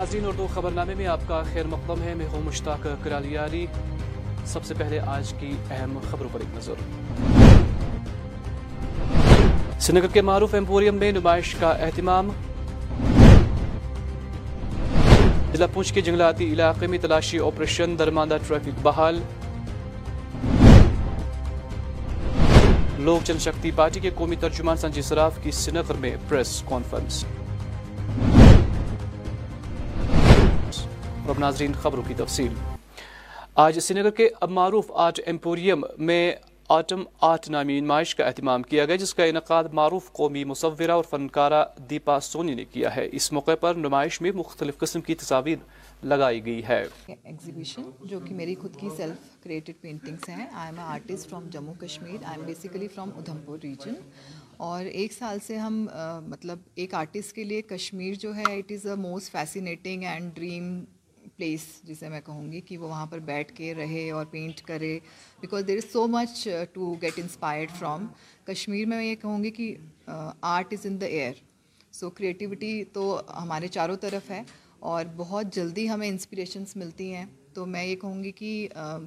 ناظرین، اردو خبر نامے میں آپ کا خیر مقدم ہے۔ میں ہوں مشتاق کرالیاری سب سے پہلے آج کی اہم خبروں پر ایک نظر۔ سنگر کے معروف ایمپوریم میں نمائش کا اہتمام۔ ضلع پونچھ کے جنگلاتی علاقے میں تلاشی آپریشن، درماندہ ٹریفک بحال۔ لوک جن شکتی پارٹی کے قومی ترجمان سنجی سراف کی سنگر میں پریس کانفرنس۔ اب ناظرین خبروں کی تفصیل۔ آج سری کے اب معروف آرٹ ایمپوریم میں آٹم آرٹ نامی نمائش کا اہتمام کیا گیا، جس کا انعقاد معروف قومی مصورہ اور فنکارہ دیپا سونی نے کیا ہے۔ اس موقع پر نمائش میں مختلف قسم کی تصاویر لگائی گئی ہے۔ ایگزیبیشن جو کہ میری خود کی سیلف کریٹڈ پینٹنگس ہیں۔ I am a artist from Jammu Kashmir I am basically from Udhampur region اور ایک سال سے ہم مطلب ایک آرٹسٹ کے لیے کشمیر جو ہے it is a most fascinating and dream place جسے میں کہوں گی کہ وہ وہاں پر بیٹھ کے رہے اور پینٹ کرے. Because there is so much to get inspired from Kashmir میں یہ کہوں گی کہ art is in the air so creativity تو ہمارے چاروں طرف ہے اور بہت جلدی ہمیں انسپریشنس ملتی ہیں. تو میں یہ کہوں گی کہ uh,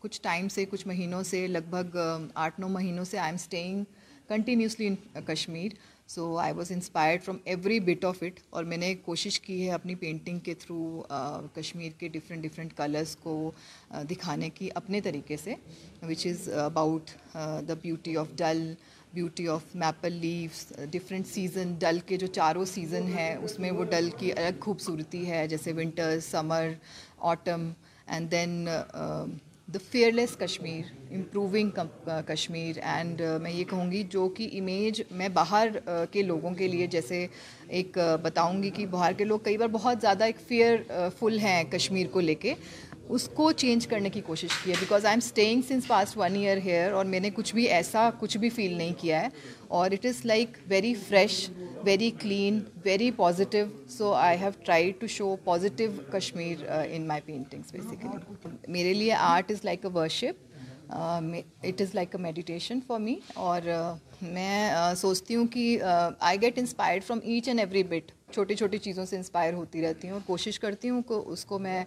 کچھ ٹائم سے، کچھ مہینوں سے، لگ بھگ um, آٹھ نو مہینوں سے I am staying continuously in Kashmir so I was inspired from every bit of it اور میں نے کوشش کی ہے اپنی پینٹنگ کے تھرو کشمیر کے ڈفرینٹ ڈفرینٹ کلرس کو دکھانے کی اپنے طریقے سے which is about the beauty of Dal beauty of maple leaves different season Dal کے جو چاروں سیزن ہے اس میں وہ ڈل کی الگ خوبصورتی ہے، جیسے winter summer autumn and then the fearless Kashmir improving Kashmir and میں یہ کہوں گی جو کہ امیج میں باہر uh, کے لوگوں کے لیے جیسے ایک uh, بتاؤں گی کہ باہر کے لوگ کئی بار بہت زیادہ ایک فیئر فل ہیں کشمیر کو لے کے اس کو چینج کرنے کی کوشش کی ہے because I am staying since past one year here اور میں نے کچھ بھی ایسا کچھ بھی فیل نہیں کیا ہے اور it is like very fresh very clean very positive so I have try to show positive Kashmir in my paintings basically میرے لیے art is like a worship it is like a meditation for me اور uh, میں uh, سوچتی ہوں کہ I get inspired from each and every bit چھوٹی چھوٹی چیزوں سے انسپائر ہوتی رہتی ہوں اور کوشش کرتی ہوں کہ اس کو میں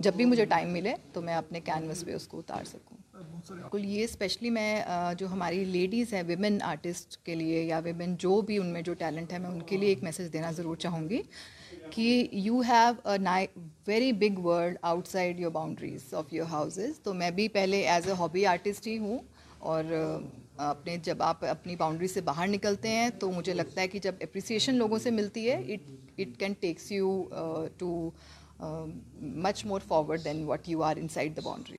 جب بھی مجھے ٹائم ملے تو میں اپنے کینوس پہ اس کو اتار سکوں۔ بالکل، یہ اسپیشلی میں جو ہماری لیڈیز ہیں ویمن آرٹسٹ کے لیے یا ویمن جو بھی ان میں جو ٹیلنٹ ہے، میں ان کے لیے ایک میسیج دینا ضرور چاہوں گی کہ you have a nice very big world outside your boundaries of your houses تو میں بھی پہلے ایز اے ہابی آرٹسٹ ہی ہوں اور اپنے جب آپ اپنی باؤنڈری سے باہر نکلتے ہیں تو مجھے لگتا ہے کہ جب اپریسیشن لوگوں سے ملتی ہے it it can takes you too much more forward than what you are inside the boundary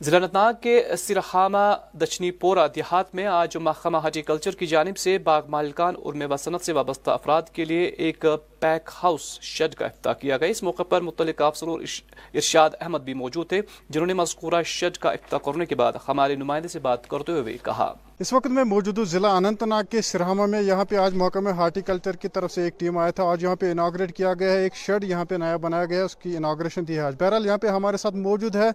ضلع نتناگ کے سرحامہ دچنی پورہ دیہات میں آج محکمہ ہارٹی کلچر کی جانب سے باغ مالکان اور میوہ صنعت سے وابستہ افراد کے لیے ایک پیک ہاؤس شیڈ کا افتتاح کیا گیا۔ اس موقع پر متعلق افسر اور ارشاد احمد بھی موجود تھے جنہوں نے مذکورہ شیڈ کا افتتاح کرنے کے بعد ہمارے نمائندے سے بات کرتے ہوئے کہا۔ اس وقت میں موجود ہوں ضلع اننت ناگ کے سرہامہ میں۔ یہاں پہ آج موقع میں ہارٹی کلچر کی طرف سے ایک ٹیم آیا تھا۔ آج یہاں پہ اناگریٹ کیا گیا ہے ایک شیڈ یہاں پہ نیا بنایا گیا ہے اس کی اناگریشن تھی آج۔ بہرحال یہاں پہ ہمارے ساتھ موجود ہے۔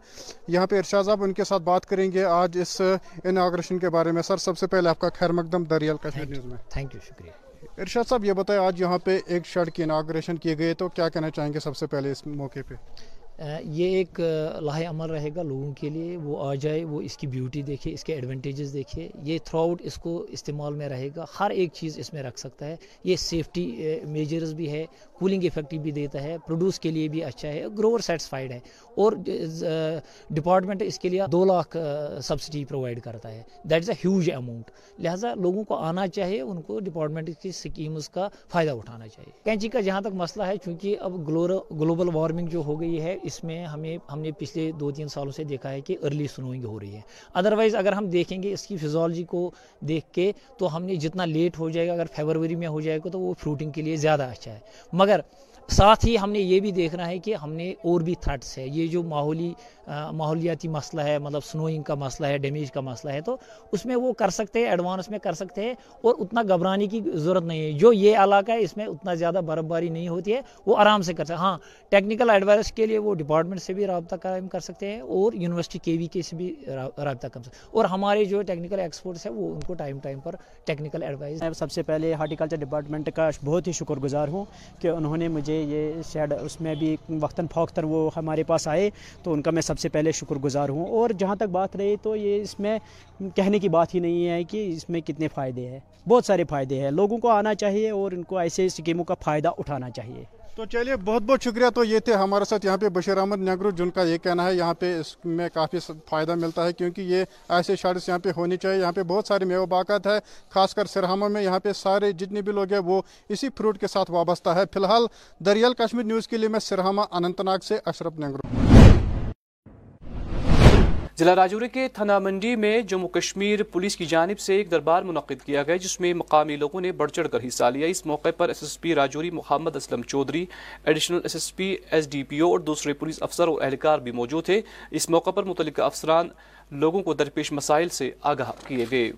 یہاں پہ ارشاد صاحب ان کے ساتھ بات کریں گے آج اس اناگریشن کے بارے میں۔ سر سب سے پہلے آپ کا خیر مقدم دریال کا نیوز میں۔ تھینک یو شکریہ۔ ارشاد صاحب، یہ بتائیں آج یہاں پہ ایک شیڈ کی اناگریشن کیے گئے تو کیا کہنا چاہیں گے سب سے پہلے اس موقع پہ؟ یہ ایک لاہ عمل رہے گا لوگوں کے لیے، وہ آ جائے، وہ اس کی بیوٹی دیکھے، اس کے ایڈوانٹیجز دیکھے، یہ تھرو آؤٹ اس کو استعمال میں رہے گا، ہر ایک چیز اس میں رکھ سکتا ہے، یہ سیفٹی میجرز بھی ہے کولنگ افیکٹ بھی دیتا ہے پروڈیوس کے لیے بھی اچھا ہے گروور سیٹسفائڈ ہے، اور ڈپارٹمنٹ اس کے لیے دو لاکھ سبسڈی پرووائڈ کرتا ہے that is a huge amount لہٰذا لوگوں کو آنا چاہیے، ان کو ڈپارٹمنٹ کی سکیمز کا فائدہ اٹھانا چاہیے۔ کینچی کا جہاں تک مسئلہ ہے، چونکہ اب گلوبل وارمنگ جو ہو گئی ہے اس میں ہمیں ہم نے پچھلے دو تین سالوں سے دیکھا ہے کہ ارلی سنوئنگ ہو رہی ہے۔ ادروائز اگر ہم دیکھیں گے اس کی فزیولوجی کو دیکھ کے تو ہم نے جتنا لیٹ ہو جائے گا، اگر فیبروری میں ہو جائے گا تو وہ فروٹنگ کے لیے زیادہ اچھا ہے۔ مگر ساتھ ہی ہم نے یہ بھی دیکھنا ہے کہ ہم نے اور بھی تھرٹس ہے۔ یہ جو ماحولی ماحولیاتی مسئلہ ہے مطلب سنوئنگ کا مسئلہ ہے ڈیمیج کا مسئلہ ہے، تو اس میں وہ کر سکتے ہیں ایڈوانس میں کر سکتے ہیں اور اتنا گھبرانے کی ضرورت نہیں ہے۔ جو یہ علاقہ ہے، اس میں اتنا زیادہ برف باری نہیں ہوتی ہے، وہ آرام سے کر سکتے ہاں ٹیکنیکل ایڈوائس کے لیے وہ ڈپارٹمنٹ سے بھی رابطہ قائم کر سکتے ہیں اور یونیورسٹی کے وی کے سے بھی رابطہ کر سکتے ہیں۔ اور ہمارے جو ٹیکنیکل ایکسپورٹس ہیں، وہ ان کو ٹائم ٹائم پر ٹیکنیکل ایڈوائز سب سے پہلے ہارٹیکلچر ڈپارٹمنٹ کا بہت ہی شکر گزار ہوں کہ انہوں نے مجھے یہ شیڈ اس میں بھی وقتاً فوقتاً وہ ہمارے پاس آئے، تو ان کا میں سب سے پہلے شکر گزار ہوں۔ اور جہاں تک بات رہی تو یہ اس میں کہنے کی بات ہی نہیں ہے کہ اس میں کتنے فائدے ہیں۔ بہت سارے فائدے ہیں۔ لوگوں کو آنا چاہیے اور ان کو ایسے اسکیموں کا فائدہ اٹھانا چاہیے۔ تو چلیے، بہت بہت شکریہ۔ تو یہ تھے ہمارے ساتھ یہاں پہ بشیر احمد نگرو، جن کا یہ کہنا ہے، یہاں پہ اس میں کافی فائدہ ملتا ہے، کیونکہ یہ ایسے شارٹس یہاں پہ ہونی چاہیے۔ یہاں پہ بہت سارے میوہ باقات ہے خاص کر سرہامہ میں۔ یہاں پہ سارے جتنے بھی لوگ ہیں، وہ اسی فروٹ کے ساتھ وابستہ ہے فی الحال، دریال کشمیر نیوز کے لیے میں سرہامہ اننت ناگ سے اشرف نگرو۔ ضلع راجوری کے تھنا منڈی میں جموں کشمیر پولیس کی جانب سے ایک دربار منعقد کیا گیا، جس میں مقامی لوگوں نے بڑھ چڑھ کر حصہ لیا۔ اس موقع پر S S P Rajouri Mohammad Aslam Chaudhary, additional S S P S D P O اور دوسرے پولیس افسر اور اہلکار بھی موجود تھے۔ اس موقع پر متعلقہ افسران لوگوں کو درپیش مسائل سے آگاہ کیے گئے۔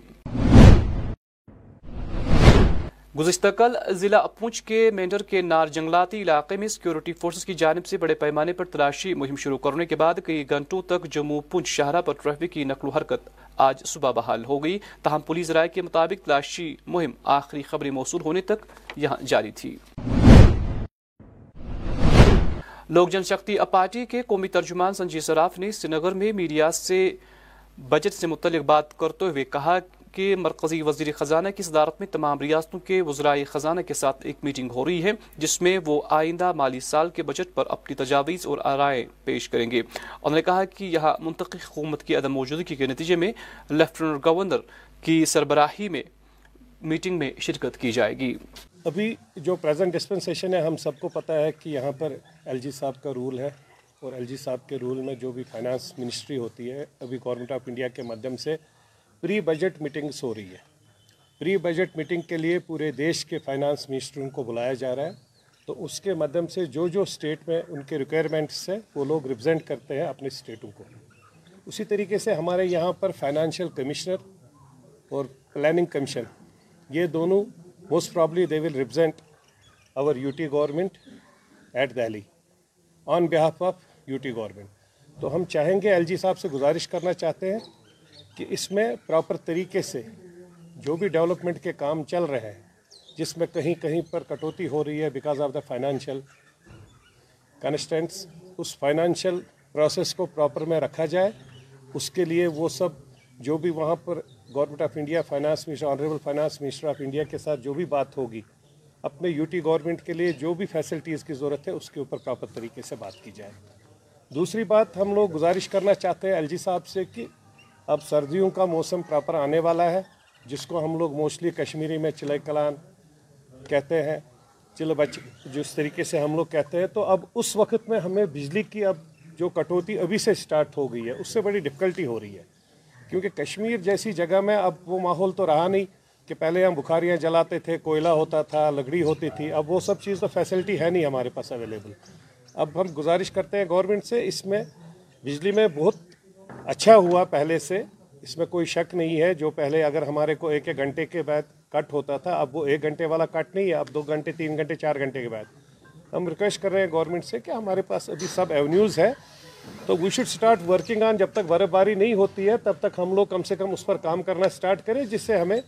گزشتہ کل ضلع پونچھ کے مینڈر کے نار جنگلاتی علاقے میں سیکیورٹی فورسز کی جانب سے بڑے پیمانے پر تلاشی مہم شروع کرنے کے بعد کئی گھنٹوں تک جموں پونچھ شاہراہ پر ٹریفک کی نقل و حرکت آج صبح بحال ہو گئی۔ تاہم پولیس رائے کے مطابق تلاشی مہم آخری خبریں موصول ہونے تک یہاں جاری تھی۔ لوک جن شکتی پارٹی کے قومی ترجمان سنجی سراف نے سری نگر میں میڈیا سے بجٹ سے متعلق بات کرتے ہوئے کہا کہ مرکزی وزیر خزانہ کی صدارت میں تمام ریاستوں کے وزرائے خزانہ کے ساتھ ایک میٹنگ ہو رہی ہے، جس میں وہ آئندہ مالی سال کے بجٹ پر اپنی تجاویز اور آرائیں پیش کریں گے۔ انہوں نے کہا کہ یہاں منطقی حکومت کی عدم موجودگی کے نتیجے میں لیفٹنٹ گورنر کی سربراہی میں میٹنگ میں شرکت کی جائے گی۔ ابھی جو پریزنٹ ڈسپنسیشن ہے، ہم سب کو پتہ ہے کہ یہاں پر ایل جی صاحب کا رول ہے۔ اور ایل جی صاحب کے رول میں جو بھی فائنانس منسٹری ہوتی ہے، ابھی گورنمنٹ آف انڈیا کے مدھیم سے پری بجٹ میٹنگس ہو رہی ہے۔ پری بجٹ میٹنگ کے لیے پورے دیش کے فائنانس منسٹروں کو بلایا جا رہا ہے۔ تو اس کے مدھیم سے جو جو اسٹیٹ میں ان کے ریکوائرمنٹس ہیں، وہ لوگ ریپرزینٹ کرتے ہیں اپنے اسٹیٹوں کو۔ اسی طریقے سے ہمارے یہاں پر فائنانشیل کمشنر اور پلاننگ کمیشن یہ دونوں most probably they will represent اور U T government at Delhi on behalf of U T government تو ہم چاہیں گے ایل جی صاحب سے گزارش کرنا چاہتے ہیں۔ کہ اس میں پراپر طریقے سے جو بھی ڈیولپمنٹ کے کام چل رہے ہیں، جس میں کہیں کہیں پر کٹوتی ہو رہی ہے because of the financial constraints us financial process کو پراپر میں رکھا جائے، اس کے لیے وہ سب جو بھی وہاں پر government of India finance minister honourable finance minister of India کے ساتھ جو بھی بات ہوگی، اپنے یو ٹی گورنمنٹ کے لیے جو بھی فیسلٹیز کی ضرورت ہے، اس کے اوپر پراپر طریقے سے بات کی جائے۔ دوسری بات ہم لوگ گزارش کرنا چاہتے ہیں ایل جی صاحب سے کہ اب سردیوں کا موسم پراپر آنے والا ہے، جس کو ہم لوگ موسٹلی کشمیری میں چلے کلان کہتے ہیں۔ چل بچ، جس طریقے سے ہم لوگ کہتے ہیں، تو اب اس وقت میں ہمیں بجلی کی اب جو کٹوتی ابھی سے سٹارٹ ہو گئی ہے، اس سے بڑی ڈفکلٹی ہو رہی ہے۔ کیونکہ کشمیر جیسی جگہ میں اب وہ ماحول تو رہا نہیں کہ پہلے ہم بخاریاں جلاتے تھے، کوئلہ ہوتا تھا، لکڑی ہوتی تھی، اب وہ سب چیز تو فیسلٹی ہے نہیں ہمارے پاس اویلیبل اب ہم گزارش کرتے ہیں گورنمنٹ سے اس میں بجلی میں بہت اچھا ہوا پہلے سے، اس میں کوئی شک نہیں ہے۔ جو پہلے اگر ہمارے کو ایک ایک گھنٹے کے بعد کٹ ہوتا تھا، اب وہ ایک گھنٹے والا کٹ نہیں ہے، اب دو گھنٹے، تین گھنٹے، چار گھنٹے کے بعد۔ ہم ریکویسٹ کر رہے ہیں گورنمنٹ سے کہ ہمارے پاس ابھی سب ایونیوز ہے تو we should start working on جب تک برف باری نہیں ہوتی ہے، تب تک ہم لوگ کم سے کم اس پر کام کرنا اسٹارٹ کریں، جس سے ہمیں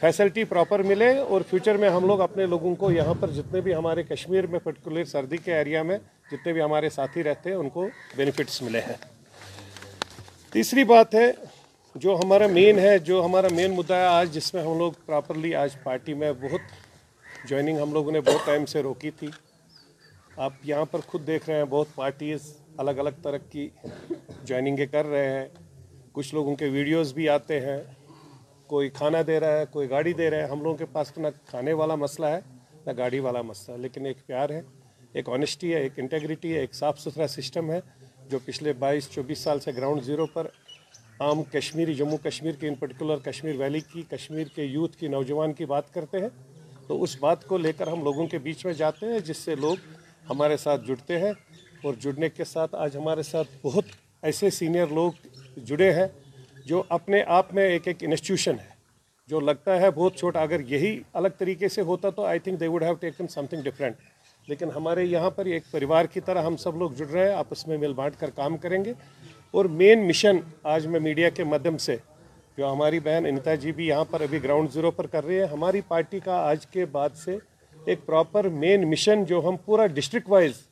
فیسلٹی پراپر ملے اور فیوچر میں ہم لوگ اپنے لوگوں کو یہاں پر جتنے بھی ہمارے کشمیر میں پرٹیکولر سردی کے ایریا میں جتنے بھی ہمارے ساتھی رہتے ہیں، ان کو بینیفٹس ملے ہیں۔ تیسری بات ہے، جو ہمارا مین ہے، جو ہمارا مین مدعا ہے آج، جس میں ہم لوگ پراپرلی آج پارٹی میں بہت جوائننگ ہم لوگوں نے بہت ٹائم سے روکی تھی۔ آپ یہاں پر خود دیکھ رہے ہیں، بہت پارٹیز الگ الگ طرح کی جوائننگیں کر رہے ہیں۔ کچھ لوگوں کے ویڈیوز بھی آتے ہیں۔ کوئی کھانا دے رہا ہے، کوئی گاڑی دے رہا ہے۔ ہم لوگوں کے پاس تو نہ کھانے والا مسئلہ ہے، نہ گاڑی والا مسئلہ ہے، لیکن ایک پیار ہے، ایک آنیسٹی ہے، ایک انٹیگریٹی ہے، ایک صاف ستھرا سسٹم ہے۔ جو پچھلے بائیس، چوبیس سال سے گراؤنڈ زیرو پر عام کشمیری، جموں کشمیر کے ان پرٹیکولر کشمیر ویلی کی، کشمیر کے یوتھ کی، نوجوان کی بات کرتے ہیں۔ تو اس بات کو لے کر ہم لوگوں کے بیچ میں جاتے ہیں، جس سے لوگ ہمارے ساتھ جڑتے ہیں۔ اور جڑنے کے ساتھ آج ہمارے ساتھ بہت ایسے سینئر لوگ جڑے ہیں جو اپنے آپ میں ایک ایک انسٹیٹیوشن ہے۔ جو لگتا ہے بہت چھوٹا، اگر یہی الگ طریقے سے ہوتا تو I think they would have taken something different لیکن ہمارے یہاں پر ایک پریوار کی طرح ہم سب لوگ جڑ رہے ہیں، آپس میں مل بانٹ کر کام کریں گے۔ اور مین مشن آج میں میڈیا کے مدھیم سے، جو ہماری بہن انتا جی بھی یہاں پر ابھی گراؤنڈ زیرو پر کر رہی ہے، ہماری پارٹی کا آج کے بعد سے ایک پراپر مین مشن جو ہم پورا ڈسٹرکٹ وائز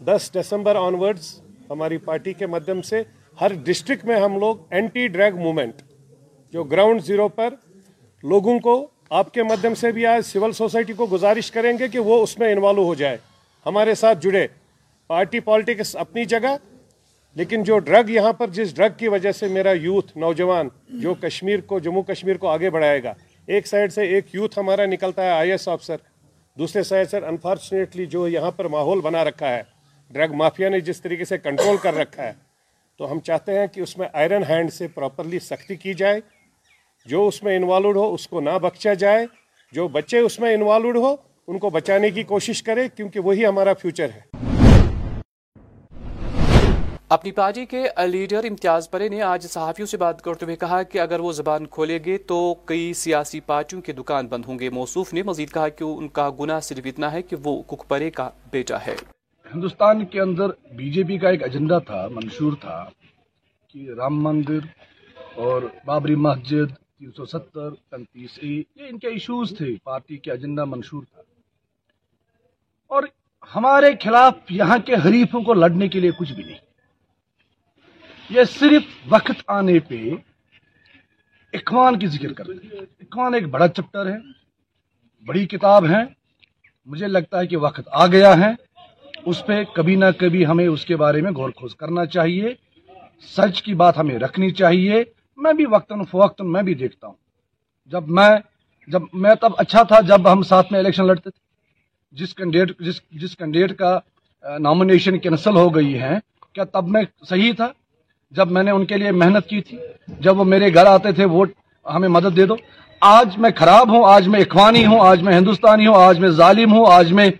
دس دسمبر آنورڈز ہماری پارٹی کے مدھیم سے ہر ڈسٹرکٹ میں ہم لوگ اینٹی ڈریگ موومنٹ جو گراؤنڈ زیرو پر لوگوں کو آپ کے مدھیم سے بھی آج سول سوسائٹی کو گزارش کریں گے کہ وہ اس میں انوالو ہو جائے۔ ہمارے ساتھ جڑے۔ پارٹی پالیٹکس اپنی جگہ، لیکن جو ڈرگ یہاں پر، جس ڈرگ کی وجہ سے میرا یوتھ نوجوان جو کشمیر کو، جموں کشمیر کو آگے بڑھائے گا۔ ایک سائڈ سے ایک یوتھ ہمارا نکلتا ہے آئی ایس آفسر دوسرے سائڈ سے انفارچونیٹلی جو یہاں پر ماحول بنا رکھا ہے۔ ڈرگ مافیا نے جس طریقے سے کنٹرول کر رکھا ہے۔ تو ہم چاہتے ہیں کہ اس میں آئرن ہینڈ سے پراپرلی سختی کی جائے۔ جو اس میں انوالوڈ ہو اس کو نہ بخشا جائے۔ جو بچے اس میں انوالوڈ ہو ان کو بچانے کی کوشش کرے کیونکہ وہی ہمارا فیوچر ہے۔ اپنی پارٹی کے لیڈر امتیاز پرے نے آج صحافیوں سے بات کرتے ہوئے کہا کہ اگر وہ زبان کھولے گے تو کئی سیاسی پارٹیوں کے دکان بند ہوں گے۔ موصوف نے مزید کہا کہ ان کا گناہ صرف اتنا ہے کہ وہ ککپرے کا بیٹا ہے۔ ہندوستان کے اندر بی جے پی کا ایک ایجنڈا تھا منشور تھا کہ رام مندر اور بابری مسجد تین سو ستر پینتیس یہ ان کے ایشوز تھے، پارٹی کے ایجنڈا منشور تھا۔ اور ہمارے خلاف یہاں کے حریفوں کو لڑنے کے لیے کچھ بھی نہیں۔ یہ صرف وقت آنے پہ اخوان کی ذکر کرتے ہیں۔ اخوان ایک بڑا چپٹر ہے، بڑی کتاب ہے۔ مجھے لگتا ہے کہ وقت آ گیا ہے۔ اس پہ کبھی نہ کبھی ہمیں اس کے بارے میں غور کھوز کرنا چاہیے۔ سچ کی بات ہمیں رکھنی چاہیے۔ میں بھی وقتاً فوقتاً میں بھی دیکھتا ہوں۔ جب میں جب میں تب اچھا تھا جب ہم ساتھ میں الیکشن لڑتے تھے۔ جس کینڈیڈیٹ، جس جس کینڈیڈیٹ کا نامنیشن کینسل ہو گئی ہے، کیا تب میں صحیح تھا؟ جب میں نے ان کے لیے محنت کی تھی، جب وہ میرے گھر آتے تھے، ووٹ ہمیں مدد دے دو۔ آج میں خراب ہوں، آج میں اخوانی ہوں، آج میں ہندوستانی ہوں، آج میں ظالم ہوں، آج میں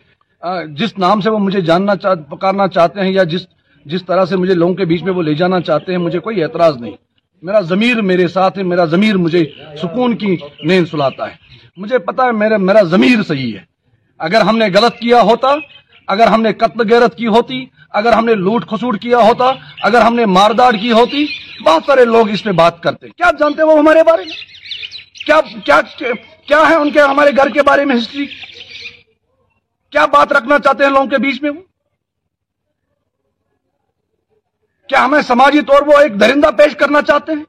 جس نام سے وہ مجھے جاننا پکارنا چاہتے ہیں یا جس جس طرح سے مجھے لوگوں کے بیچ میں وہ لے جانا چاہتے ہیں، مجھے کوئی اعتراض نہیں۔ میرا ضمیر میرے ساتھ ہے، میرا ضمیر مجھے سکون کی نیند سلاتا ہے۔ مجھے پتا ہے میرا میرا ضمیر صحیح ہے۔ اگر ہم نے غلط کیا ہوتا، اگر ہم نے قتل غیرت کی ہوتی، اگر ہم نے لوٹ خسوٹ کیا ہوتا، اگر ہم نے مارداڑ کی ہوتی، بہت سارے لوگ اس پہ بات کرتے کیا جانتے وہ ہمارے بارے میں؟ کیا کیا کیا ہے ان کے ہمارے گھر کے بارے میں ہسٹری؟ کیا بات رکھنا چاہتے ہیں لوگوں کے بیچ میں وہ؟ کیا ہمیں سماجی طور وہ ایک درندہ پیش کرنا چاہتے ہیں؟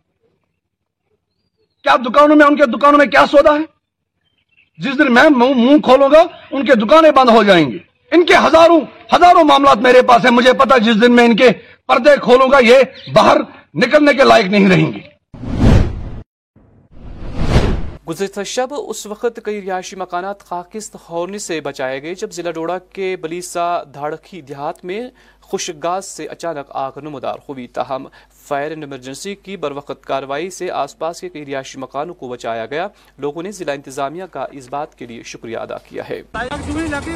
کیا دکانوں میں، ان کے دکانوں میں کیا سودا ہے؟ جس دن میں منہ کھولوں گا، ان کے دکانیں بند ہو جائیں گے ان کے ہزاروں ہزاروں معاملات میرے پاس ہیں۔ مجھے پتا جس دن میں ان کے پردے کھولوں گا، یہ باہر نکلنے کے لائق نہیں رہیں گے گزشتہ شب اس وقت کئی رہائشی مکانات خاکست ہونے سے بچائے گئے، جب ضلع ڈوڑا کے بلیسا دھاڑکی دیہات میں خوش گاز سے اچانک آگ نمودار ہوئی، تاہم فائر اینڈ ایمرجنسی کی بر وقت کاروائی سے آس پاس کے کئی رہائشی مکانوں کو بچایا گیا۔ لوگوں نے ضلع انتظامیہ کا اس بات کے لیے شکریہ ادا کیا ہے۔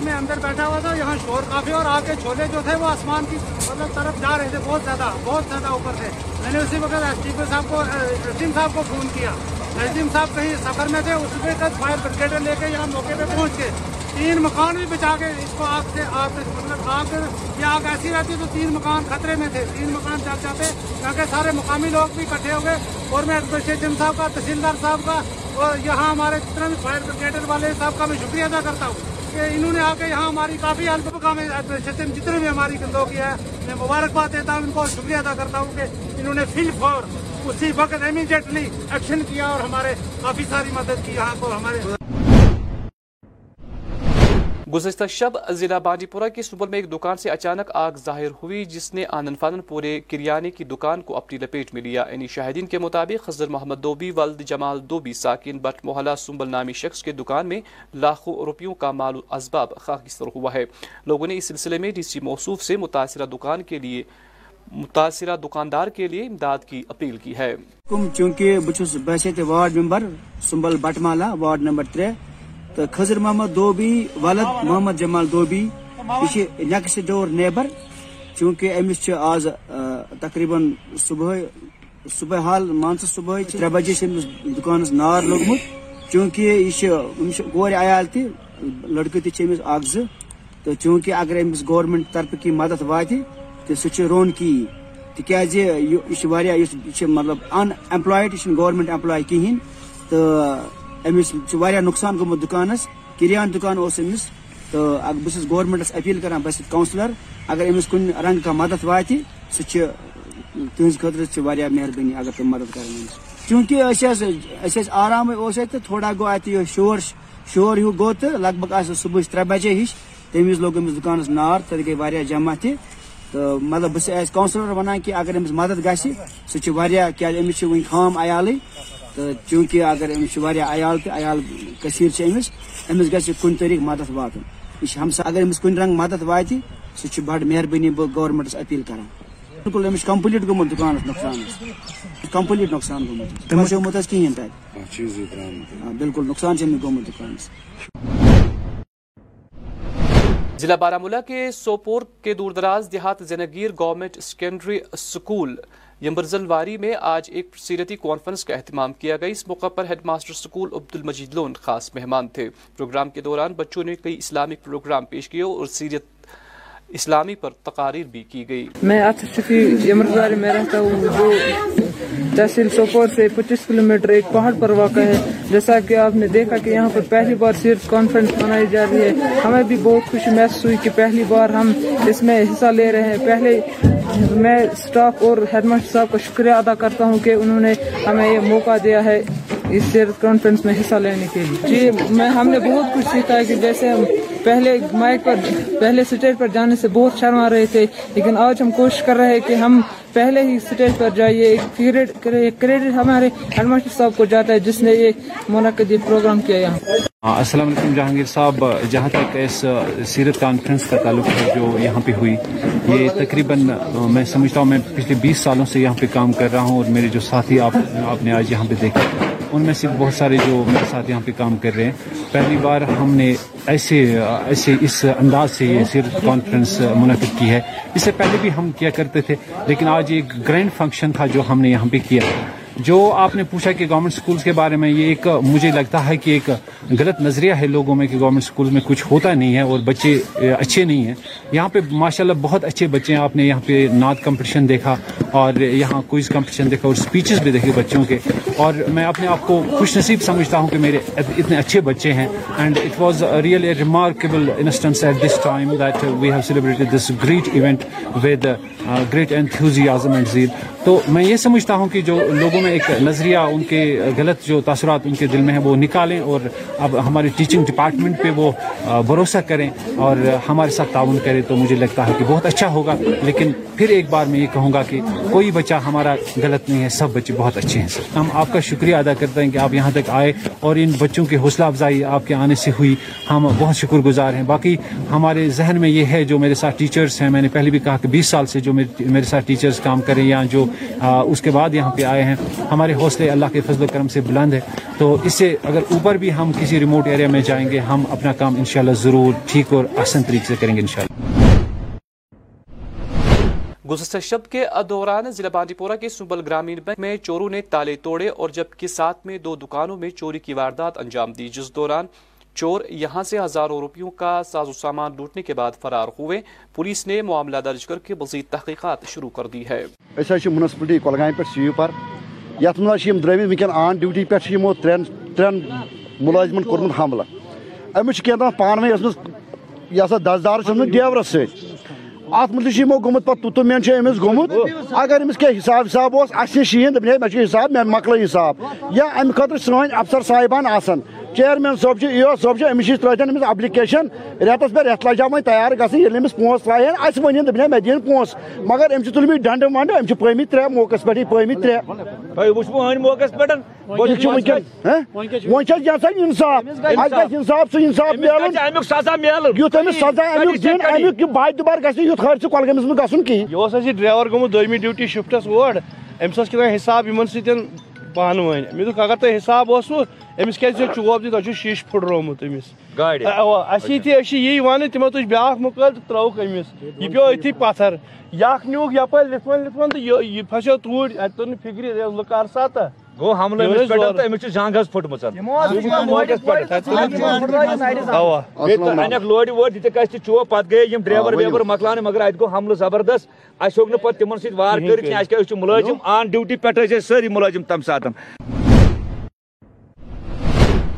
میں اندر بیٹھا ہوا تھا، یہاں شور کافی اور آگے چھولے جو تھے وہ آسمان کی مطلب طرف جا رہے تھے، بہت زیادہ بہت زیادہ اوپر تھے میں نے اسی وقت ایس ڈی پی صاحب کو رسیم صاحب کو فون کیا۔ رسیم صاحب کہیں سفر میں تھے، اس میں فائر بریگیڈر لے کے یہاں موقع پہ پہنچ کے تین مکان بھی بچا کے اس کو آگ سے، آگ مطلب آگ یہ آگ ایسی رہتی تو تین مکان خطرے میں تھے، تین مکان جل جاتے کیونکہ سارے مقامی لوگ بھی اکٹھے ہو گئے۔ اور میں ایڈمنسٹریشن صاحب کا، تحصیلدار صاحب کا اور یہاں ہمارے جتنے بھی فائر بریگیڈر والے صاحب کا میں شکریہ ادا کرتا ہوں کہ انہوں نے آ کے یہاں ہماری کافی ہیلپ کام ایڈمنسٹریشن جتنے بھی ہماری لوگ کیا ہے، میں مبارکباد دیتا ہوں، ان کو شکریہ ادا کرتا ہوں کہ انہوں نے فل فور اسی وقت امیڈیٹلی ایکشن کیا اور ہمارے کافی ساری مدد کی یہاں کو ہمارے گزشتہ شب ضلع بانڈی پورہ کی سبل میں ایک دکان سے اچانک آگ ظاہر ہوئی، جس نے آنن فانن پورے کریانے کی دکان کو اپنی لپیٹ میں لیا۔ یعنی شاہدین کے مطابق خزر محمد دوبی، ولد جمال دوبی، ساکن بٹ محلہ سنبل نامی شخص کے دکان میں لاکھوں روپیوں کا مال اسباب خاکستر ہوا ہے۔ لوگوں نے اس سلسلے میں ڈی سی موصوف سے متاثرہ دکان کے لیے، متاثرہ دکاندار کے لیے امداد کی اپیل کی ہے۔ چونکہ بہت بحثیت وارڈ ممبر، سنبل بٹ محلہ، وارڈ نمبر ترے تو خضر محمد دوبی ولد محمد جمال دوبی یہ نیکسٹ ڈور نیبر چونکہ امس آز تقریباً صبح صبح حال مان صبح ترے بجے امس دکانس نار لوگمت، چونکہ یہ کور عیال تہ لڑکہ تمس اخ زٕ تو چونکہ اگر امس گورنمنٹ طرف کی مدد واتہ تو سہ رونقی تکیازِ یہ مطلب ان ایمپلایڈ یہ گورنمنٹ ایمپلاے کہین تو امس نقصان گومت دکانس. کریان دکان اس امس تو بس گورنمنٹس اپیل کران بس کونسلر اگر امس کن رنگ کا مدد واتہ، سہ تہذ خاطر مہربانی اگر تم مدد کریں چونکہ آرام اس تھوڑا گو ات شور شور ہیو گو تو لگ بھگ آ صبح ترے بجے ہش تم وز لوگ امس دکانس نار تر گئی واریاہ جمع تہ۔ تو مطلب بس ایز کونسلر ونان کہ اگر امس مدد گھس سہ کیا امس ون خام عیال تو چونکہ اگر امس عیال تو عیال کثیر امس امس گھس کن طریق مدد واتن۔ یہ ہمسا اگر امس کن رنگ مدد واتہ سہ بڑ مہربانی بہ گورمنٹس اپیل کران۔ بالکل امس کمپلیٹ گومت دکانس نقصان کمپلیٹ نقصان گومت۔ تمو کہین تک بالکل نقصان گومت دکانس۔ ضلع بارہ کے سوپور کے دور دراز دیہات Zainageer government secondary school Yemberzalwari میں آج ایک سیرتی کانفرنس کا اہتمام کیا گیا۔ اس موقع پر head master school Abdul Majeed loan خاص مہمان تھے۔ پروگرام کے دوران بچوں نے کئی اسلامک پروگرام پیش کیے اور سیرت اسلامی پر تقاریر بھی کی گئی۔ میں شفی یمرزاری میں رہتا ہوں، جو تحصیل سوپور سے پچیس کلو میٹر ایک پہاڑ پر واقع ہے۔ جیسا کہ آپ نے دیکھا کہ یہاں پر پہلی بار سیرت کانفرنس منائی جا رہی ہے۔ ہمیں بھی بہت خوشی محسوس ہوئی کہ پہلی بار ہم اس میں حصہ لے رہے ہیں۔ پہلے میں اسٹاف اور ہیڈ ماسٹر صاحب کا شکریہ ادا کرتا ہوں کہ انہوں نے ہمیں یہ موقع دیا ہے اس سیرت کانفرنس میں حصہ لینے کے لیے۔ جی میں ہم نے بہت کچھ سیکھا ہے کہ جیسے ہم پہلے مائک پر پہلے اسٹیج پر جانے سے بہت شرما رہے تھے، لیکن آج ہم کوشش کر رہے ہیں کہ ہم پہلے ہی اسٹیج پر جائیے کریڈٹ ہمارے ہیڈ ماسٹر صاحب کو جاتا ہے، جس نے یہ منعقد یہ پروگرام کیا یہاں۔ ہاں، السلام علیکم جہانگیر صاحب۔ جہاں تک اس سیرت کانفرنس کا تعلق ہے جو یہاں پہ ہوئی، یہ تقریباً میں سمجھتا ہوں میں پچھلے بیس سالوں سے یہاں پہ کام کر رہا ہوں اور میرے جو ساتھی آپ آپ نے آج یہاں پہ دیکھا۔ ان میں سے بہت سارے جو میرے ساتھ یہاں پہ کام کر رہے ہیں۔ پہلی بار ہم نے ایسے ایسے اس انداز سے یہ صرف کانفرنس منعقد کی ہے۔ اس سے پہلے بھی ہم کیا کرتے تھے، لیکن آج ایک گرینڈ فنکشن تھا جو ہم نے یہاں پہ کیا۔ جو آپ نے پوچھا کہ گورنمنٹ اسکولس کے بارے میں، یہ ایک مجھے لگتا ہے کہ ایک غلط نظریہ ہے لوگوں میں کہ گورنمنٹ اسکول میں کچھ ہوتا نہیں ہے اور بچے اچھے نہیں ہیں۔ یہاں پہ ماشاءاللہ بہت اچھے بچے ہیں۔ آپ نے یہاں پہ نعت کمپٹیشن دیکھا۔ اور یہاں کوئز کمپٹیشن دیکھا اور اسپیچز بھی دیکھے بچوں کے۔ اور میں اپنے آپ کو خوش نصیب سمجھتا ہوں کہ میرے اتنے اچھے بچے ہیں۔ And it was real a remarkable instance at this time that we have celebrated this great event with great enthusiasm and zeal تو میں یہ سمجھتا ہوں کہ جو لوگوں میں ایک نظریہ، ان کے غلط جو تاثرات ان کے دل میں ہیں، وہ نکالیں اور اب ہمارے ٹیچنگ ڈپارٹمنٹ پہ وہ uh, بھروسہ کریں اور ہمارے ساتھ تعاون کریں تو مجھے لگتا ہے کہ بہت اچھا ہوگا۔ لیکن پھر ایک بار میں یہ کہوں گا کہ کوئی بچہ ہمارا غلط نہیں ہے، سب بچے بہت اچھے ہیں سر۔ ہم آپ کا شکریہ ادا کرتے ہیں کہ آپ یہاں تک آئے اور ان بچوں کی حوصلہ افزائی آپ کے آنے سے ہوئی۔ ہم بہت شکر گزار ہیں۔ باقی ہمارے ذہن میں یہ ہے، جو میرے ساتھ ٹیچرس ہیں، میں نے پہلے بھی کہا کہ بیس سال سے جو میرے ساتھ ٹیچرس کام کریں یا جو اس کے بعد یہاں پہ آئے ہیں، ہمارے حوصلے اللہ کے فضل و کرم سے بلند ہے تو اس سے اگر اوپر بھی ہم کسی ریموٹ ایریا میں جائیں گے، ہم اپنا کام انشاءاللہ ضرور ٹھیک اور آسان طریقے سے کریں گے انشاءاللہ۔ گزشتہ شب کے دوران ضلع بانڈی پورہ کے سنبل گرامین بینک میں چوروں نے تالے توڑے اور جبکہ ساتھ میں دو دکانوں میں چوری کی واردات انجام دی، جس دوران چور یہاں سے ہزاروں روپیوں کا ساز و سامان لوٹنے کے بعد فرار ہوئے۔ پولیس نے معاملہ درج کر کے مزید تحقیقات شروع کر دی ہے۔ منسپلٹی کولگام پہ سی پر۔ یت مز درمت ونکین آن ڈیوٹی پہ ترین ترین ملازمن کورمت حملہ۔ امس کی پانوے یہ سا دزدار ڈیورس ست ات متعلق گومت پہ تو مین امس گومت۔ اگر امس کیا حساب حساب اس نش شین دپن مے حساب مے مکل حساب۔ یا ام خاطر سن افسر صاحبان آسان چیئرمین صٲب ای صٲب أمِس چھِ ترٛٲیتن أمِس اپلِکیشن رٮ۪تس پٮ۪ٹھ رٮ۪تھ لجا وۄنۍ تیار گژھٕنۍ ییٚلہِ أمِس پونٛسہٕ ترٛایہن اَسہِ ؤنِن دٔپِن مےٚ دِیِن پونٛسہٕ مگر أمۍ چھِ تُلمٕتۍ ڈنڈٕ ونڈٕ أمۍ چھِ پٲمٕتۍ ترٛےٚ موقعس پٮ۪ٹھٕے پٲمٕتۍ ترٛےٚ وۄنۍ چھِ یہِ اِنصاف اَسہِ گژھِ اِنصاف سُہ اِنصاف میلُن یُتھ أمِس سزا امیُک دِن امیُک یہِ باد دُبار گژھِ نہٕ یُتھ کۄلگٲمِس منٛز گژھُن کِہیٖنۍ یہِ اوس اَسہِ ڈرٛیور گوٚمُت دوٚیمہِ ڈیوٹی شِفٹس اور أمِس کیٛاہ حِساب یِمن سۭتۍ پان ون مے دک اگر تہ حساب اوسو امس کیا چوب دت شیش پھٹرومت امس گاڑی اسی تھی اسی یی ون تمو تج بیاکھ مکل تو تروک امس یہ پیو اتھی پتھر. یک نیوک یپر لتون لتون تو یہ پھسو توڑ ات تر فکر لکار سات گو حملہ امس پہ تو امس زنگ حس پھٹمت انک لوڑ ووڑ دتک اس چوب پتہ گئے یم ڈرائیور ویور مکلانے مگر ات گو حملہ زبردست۔ اس ہوگ نہ پتہ تمن سۭتۍ وار کٔرِتھ کینٛہہ اَسہِ کیٛاہ مُلٲزِم آن ڈیوٹی پٮ۪ٹھ ٲسۍ أسۍ سٲری مُلٲزِم تَمہِ ساتہٕ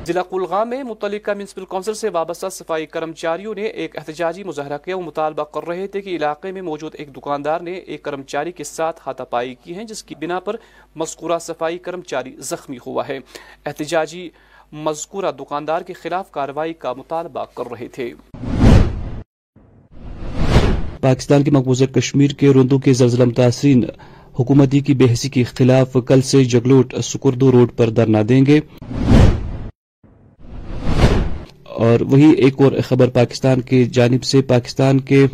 ضلع کلگام میں متعلقہ میونسپل کونسل سے وابستہ صفائی کرمچاریوں نے ایک احتجاجی مظاہرہ کیا۔ وہ مطالبہ کر رہے تھے کہ علاقے میں موجود ایک دکاندار نے ایک کرمچاری کے ساتھ ہاتھا پائی کی ہے، جس کی بنا پر مذکورہ صفائی کرمچاری زخمی ہوا ہے۔ احتجاجی مذکورہ دکاندار کے خلاف کارروائی کا مطالبہ کر رہے تھے۔ پاکستان کے مقبوضہ کشمیر کے روندو کے زلزلہ متاثرین حکومتی کی بحثی کے خلاف کل سے جگلوٹ سکردو روڈ پر دھرنا دیں گے۔ اور وہی ایک اور خبر پاکستان کی جانب سے، پاکستان کے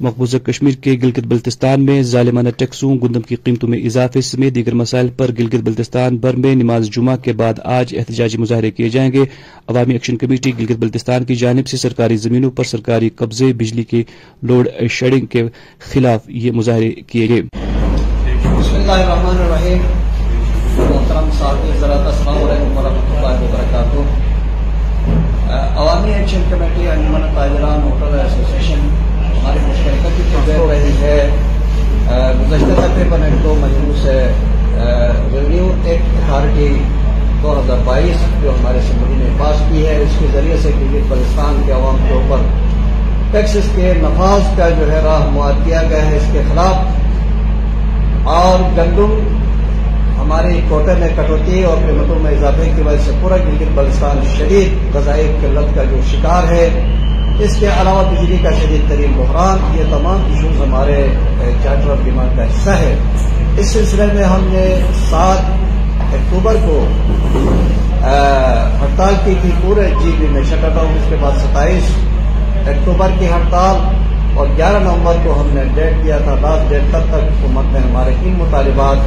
مقبوضہ کشمیر کے گلگت بلتستان میں ظالمانہ ٹیکسوں گندم کی قیمتوں میں اضافے سمیت دیگر مسائل پر گلگت بلتستان بھر میں نماز جمعہ کے بعد آج احتجاجی مظاہرے کیے جائیں گے۔ عوامی ایکشن کمیٹی گلگت بلتستان کی جانب سے سرکاری زمینوں پر سرکاری قبضے، بجلی کے لوڈ شیڈنگ کے خلاف یہ مظاہرے کیے گئے۔ بسم اللہ الرحمن الرحیم۔ محترم صاحب السلام علیکم ورحمۃ اللہ وبرکاتہ۔ عوامی ایکشن کمیٹی انجمن تاجران ہوٹل ایسوسیشن، ہماری مشترکہ کی دے رہی ہے۔ گزشتہ تقریباً ایک دو مہینوں سے ریونیو ایکٹ اتھارٹی دو ہزار بائیس جو ہمارے اسمبلی نے پاس کی ہے، اس کے ذریعے سے گلگت بلستان کے عوام کے اوپر ٹیکسز کے نفاذ کا جو ہے راہ معاد کیا گیا ہے، اس کے خلاف اور گندم ہماری کوٹے میں کٹوتی اور قیمتوں میں اضافے کی وجہ سے پورا گلگت بلستان شدید غذائی قلت کا جو شکار ہے، اس کے علاوہ بجلی کا شدید ترین بحران، یہ تمام ایشوز ہمارے چارٹر آف ڈیمانڈ کا حصہ ہے۔ اس سلسلے میں ہم نے سات اکتوبر کو ہڑتال کی تھی، پورے جی بی میں شٹر ڈاؤن، اس کے بعد ستائیس اکتوبر کی ہڑتال اور گیارہ نومبر کو ہم نے ڈیٹ دیا تھا، لاسٹ ڈیٹ تب تک حکومت نے ہمارے ان مطالبات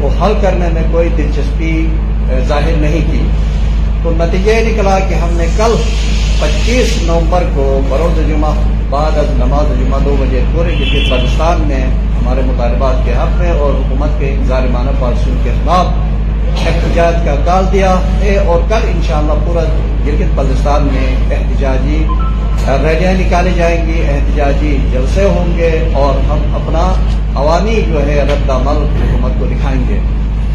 کو حل کرنے میں کوئی دلچسپی ظاہر نہیں کی۔ تو نتیجہ یہ نکلا کہ ہم نے کل پچیس نومبر کو بروز جمعہ بعد از نماز جمعہ دو بجے پورے گلگت پاکستان میں ہمارے مطالبات کے حق میں اور حکومت کے ظالمانہ پالیسیوں کے خلاف احتجاج کا کال دیا۔ ہے اور کل انشاءاللہ پورا گلگت بلتستان میں احتجاجی ریلیاں نکالی جائیں گی احتجاجی جلسے ہوں گے اور ہم اپنا عوامی جو ہے رد عمل حکومت کو دکھائیں گے۔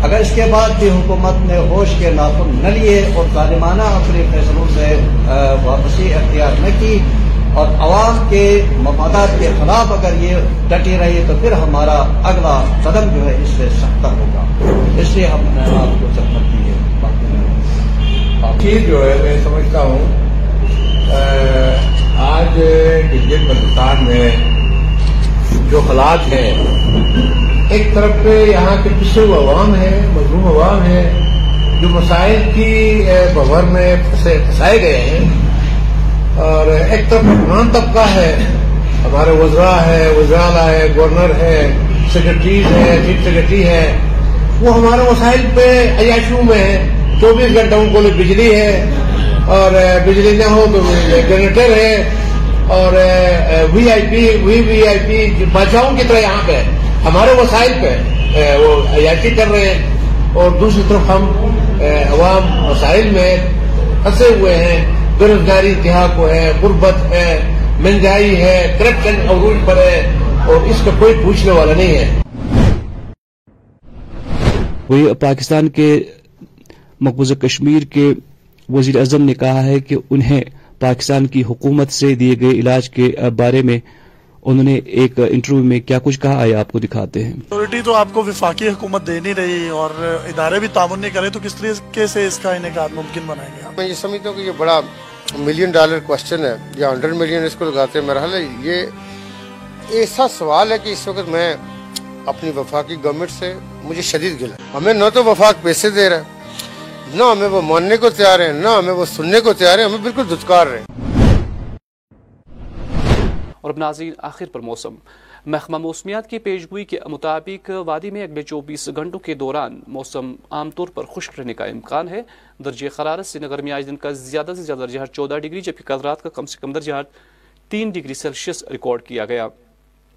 اگر اس کے بعد بھی حکومت نے ہوش کے ناخن نہ لیے اور ظالمانہ اپنے فیصلوں سے واپسی اختیار نہ کی اور عوام کے مفادات کے خلاف اگر یہ ڈٹی رہی تو پھر ہمارا اگلا قدم جو ہے اس سے سختر ہوگا۔ اس لیے ہم نے آپ کو سفر کی ہے۔ جی، جو ہے، میں سمجھتا ہوں آج گلگت بلتستان میں جو حالات ہیں، ایک طرف پہ یہاں کے پسے ہوئے عوام ہے مظلوم عوام ہے جو مسائل کی بور میں پھنسائے گئے ہیں، اور ایک طرف حکمران طبقہ ہے، ہمارے وزراء ہے وزراء ہے، گورنر ہے، سیکرٹریز ہے، چیف سیکرٹری ہے، وہ ہمارے مسائل پہ عیاشیوں میں ہے چوبیس گھنٹہ ان کو بجلی ہے، اور بجلی نہ ہو تو جنریٹر ہے اور وی آئی پی وی وی آئی پی بادشاہوں کی طرح یہاں پہ ہمارے وسائل پہ وہ عیاشی کر رہے ہیں۔ اور دوسری طرف ہم عوام مسائل میں پھنسے ہوئے ہیں۔ بے روزگاری انتہا کو ہے، غربت ہے، مہنگائی ہے کرپشن عروج پر ہے۔ اور اس کا کوئی پوچھنے والا نہیں ہے۔ وہی پاکستان کے مقبوضہ کشمیر کے وزیر اعظم نے کہا ہے کہ انہیں پاکستان کی حکومت سے دیے گئے علاج کے بارے میں انہوں نے ایک انٹرویو میں کیا کچھ کہا؟ آئے آپ کو دکھاتے ہیں۔ اتھارٹی تو آپ کو وفاقی حکومت دے نہیں رہی اور ادارے بھی تعاون نہیں کرے تو کس طریقے سے اس کا انعقاد ممکن بنائیں گے میں یہ سمجھتا ہوں کہ یہ بڑا ملین ڈالر کوشچن ہے یا ہنڈریڈ ملین اس کو لگاتے ہیں۔ ہے یہ ایسا سوال ہے کہ اس وقت میں اپنی وفاقی گورنمنٹ سے مجھے شدید گلا۔ ہمیں نہ تو وفاق پیسے دے رہا ہے نہ ہمیں وہ ماننے کو تیار ہیں، نہ ہمیں وہ سننے کو تیار ہیں، ہمیں بالکل دھتکار رہے ہیں۔ اور اب ناظرین، آخر پر موسم۔ محکمہ موسمیات کی پیشگوئی کے مطابق وادی میں اگلے چوبیس گھنٹوں کے دوران موسم عام طور پر خشک رہنے کا امکان ہے۔ درجہ حرارت سری نگر میں آج دن کا زیادہ سے زیادہ درجہ چودہ ڈگری، جبکہ کل رات کا کم سے کم درجہ تین ڈگری سیلسیس ریکارڈ کیا گیا۔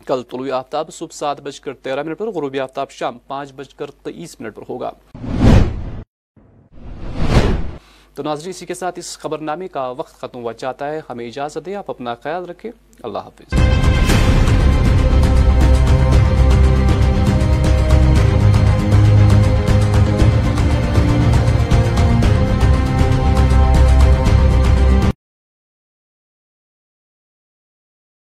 کل طلوع آفتاب صبح سات بج کر تیرہ منٹ پر، غروبی آفتاب شام پانچ بج کر تیئیس منٹ پر ہوگا۔ تو ناظرین، اسی کے ساتھ اس خبر نامے کا وقت ختم ہوا چاہتا ہے۔ ہمیں اجازت دیں، آپ اپنا خیال رکھیں۔ اللہ حافظ۔